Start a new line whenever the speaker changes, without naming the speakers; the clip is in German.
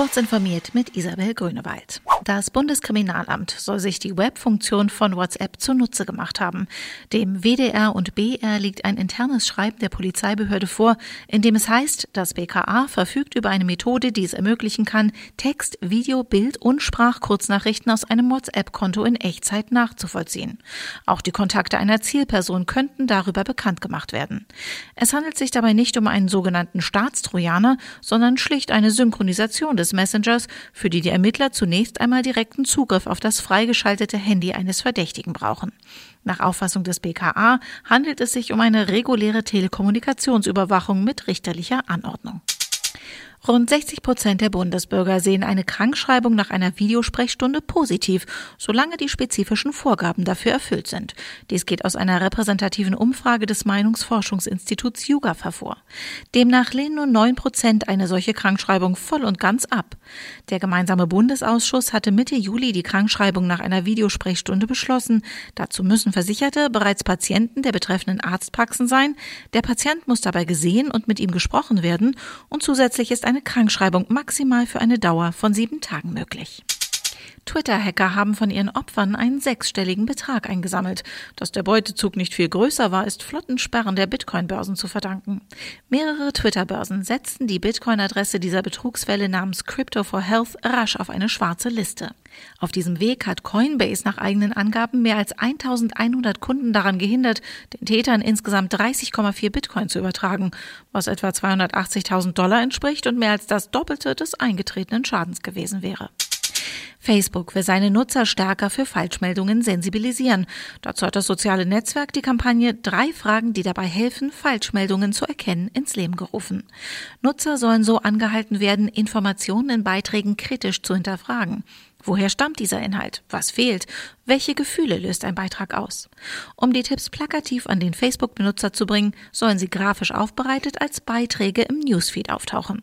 Kurz informiert mit Isabel Grünewald. Das Bundeskriminalamt soll sich die Webfunktion von WhatsApp zunutze gemacht haben. Dem WDR und BR liegt ein internes Schreiben der Polizeibehörde vor, in dem es heißt, das BKA verfügt über eine Methode, die es ermöglichen kann, Text, Video, Bild und Sprachkurznachrichten aus einem WhatsApp-Konto in Echtzeit nachzuvollziehen. Auch die Kontakte einer Zielperson könnten darüber bekannt gemacht werden. Es handelt sich dabei nicht um einen sogenannten Staatstrojaner, sondern schlicht eine Synchronisation des Messengers, für die die Ermittler zunächst einmal direkten Zugriff auf das freigeschaltete Handy eines Verdächtigen brauchen. Nach Auffassung des BKA handelt es sich um eine reguläre Telekommunikationsüberwachung mit richterlicher Anordnung. Rund 60 Prozent der Bundesbürger sehen eine Krankschreibung nach einer Videosprechstunde positiv, solange die spezifischen Vorgaben dafür erfüllt sind. Dies geht aus einer repräsentativen Umfrage des Meinungsforschungsinstituts YouGov hervor. Demnach lehnen nur 9 Prozent eine solche Krankschreibung voll und ganz ab. Der gemeinsame Bundesausschuss hatte Mitte Juli die Krankschreibung nach einer Videosprechstunde beschlossen. Dazu müssen Versicherte bereits Patienten der betreffenden Arztpraxen sein. Der Patient muss dabei gesehen und mit ihm gesprochen werden und zusätzlich ist eine Krankschreibung maximal für eine Dauer von sieben Tagen möglich. Twitter-Hacker haben von ihren Opfern einen sechsstelligen Betrag eingesammelt. Dass der Beutezug nicht viel größer war, ist flotten Sperren der Bitcoin-Börsen zu verdanken. Mehrere Twitter-Börsen setzten die Bitcoin-Adresse dieser Betrugsfälle namens Crypto for Health rasch auf eine schwarze Liste. Auf diesem Weg hat Coinbase nach eigenen Angaben mehr als 1100 Kunden daran gehindert, den Tätern insgesamt 30,4 Bitcoin zu übertragen, was etwa 280.000 Dollar entspricht und mehr als das Doppelte des eingetretenen Schadens gewesen wäre. Facebook will seine Nutzer stärker für Falschmeldungen sensibilisieren. Dazu hat das soziale Netzwerk die Kampagne Drei Fragen, die dabei helfen, Falschmeldungen zu erkennen, ins Leben gerufen. Nutzer sollen so angehalten werden, Informationen in Beiträgen kritisch zu hinterfragen. Woher stammt dieser Inhalt? Was fehlt? Welche Gefühle löst ein Beitrag aus? Um die Tipps plakativ an den Facebook-Benutzer zu bringen, sollen sie grafisch aufbereitet als Beiträge im Newsfeed auftauchen.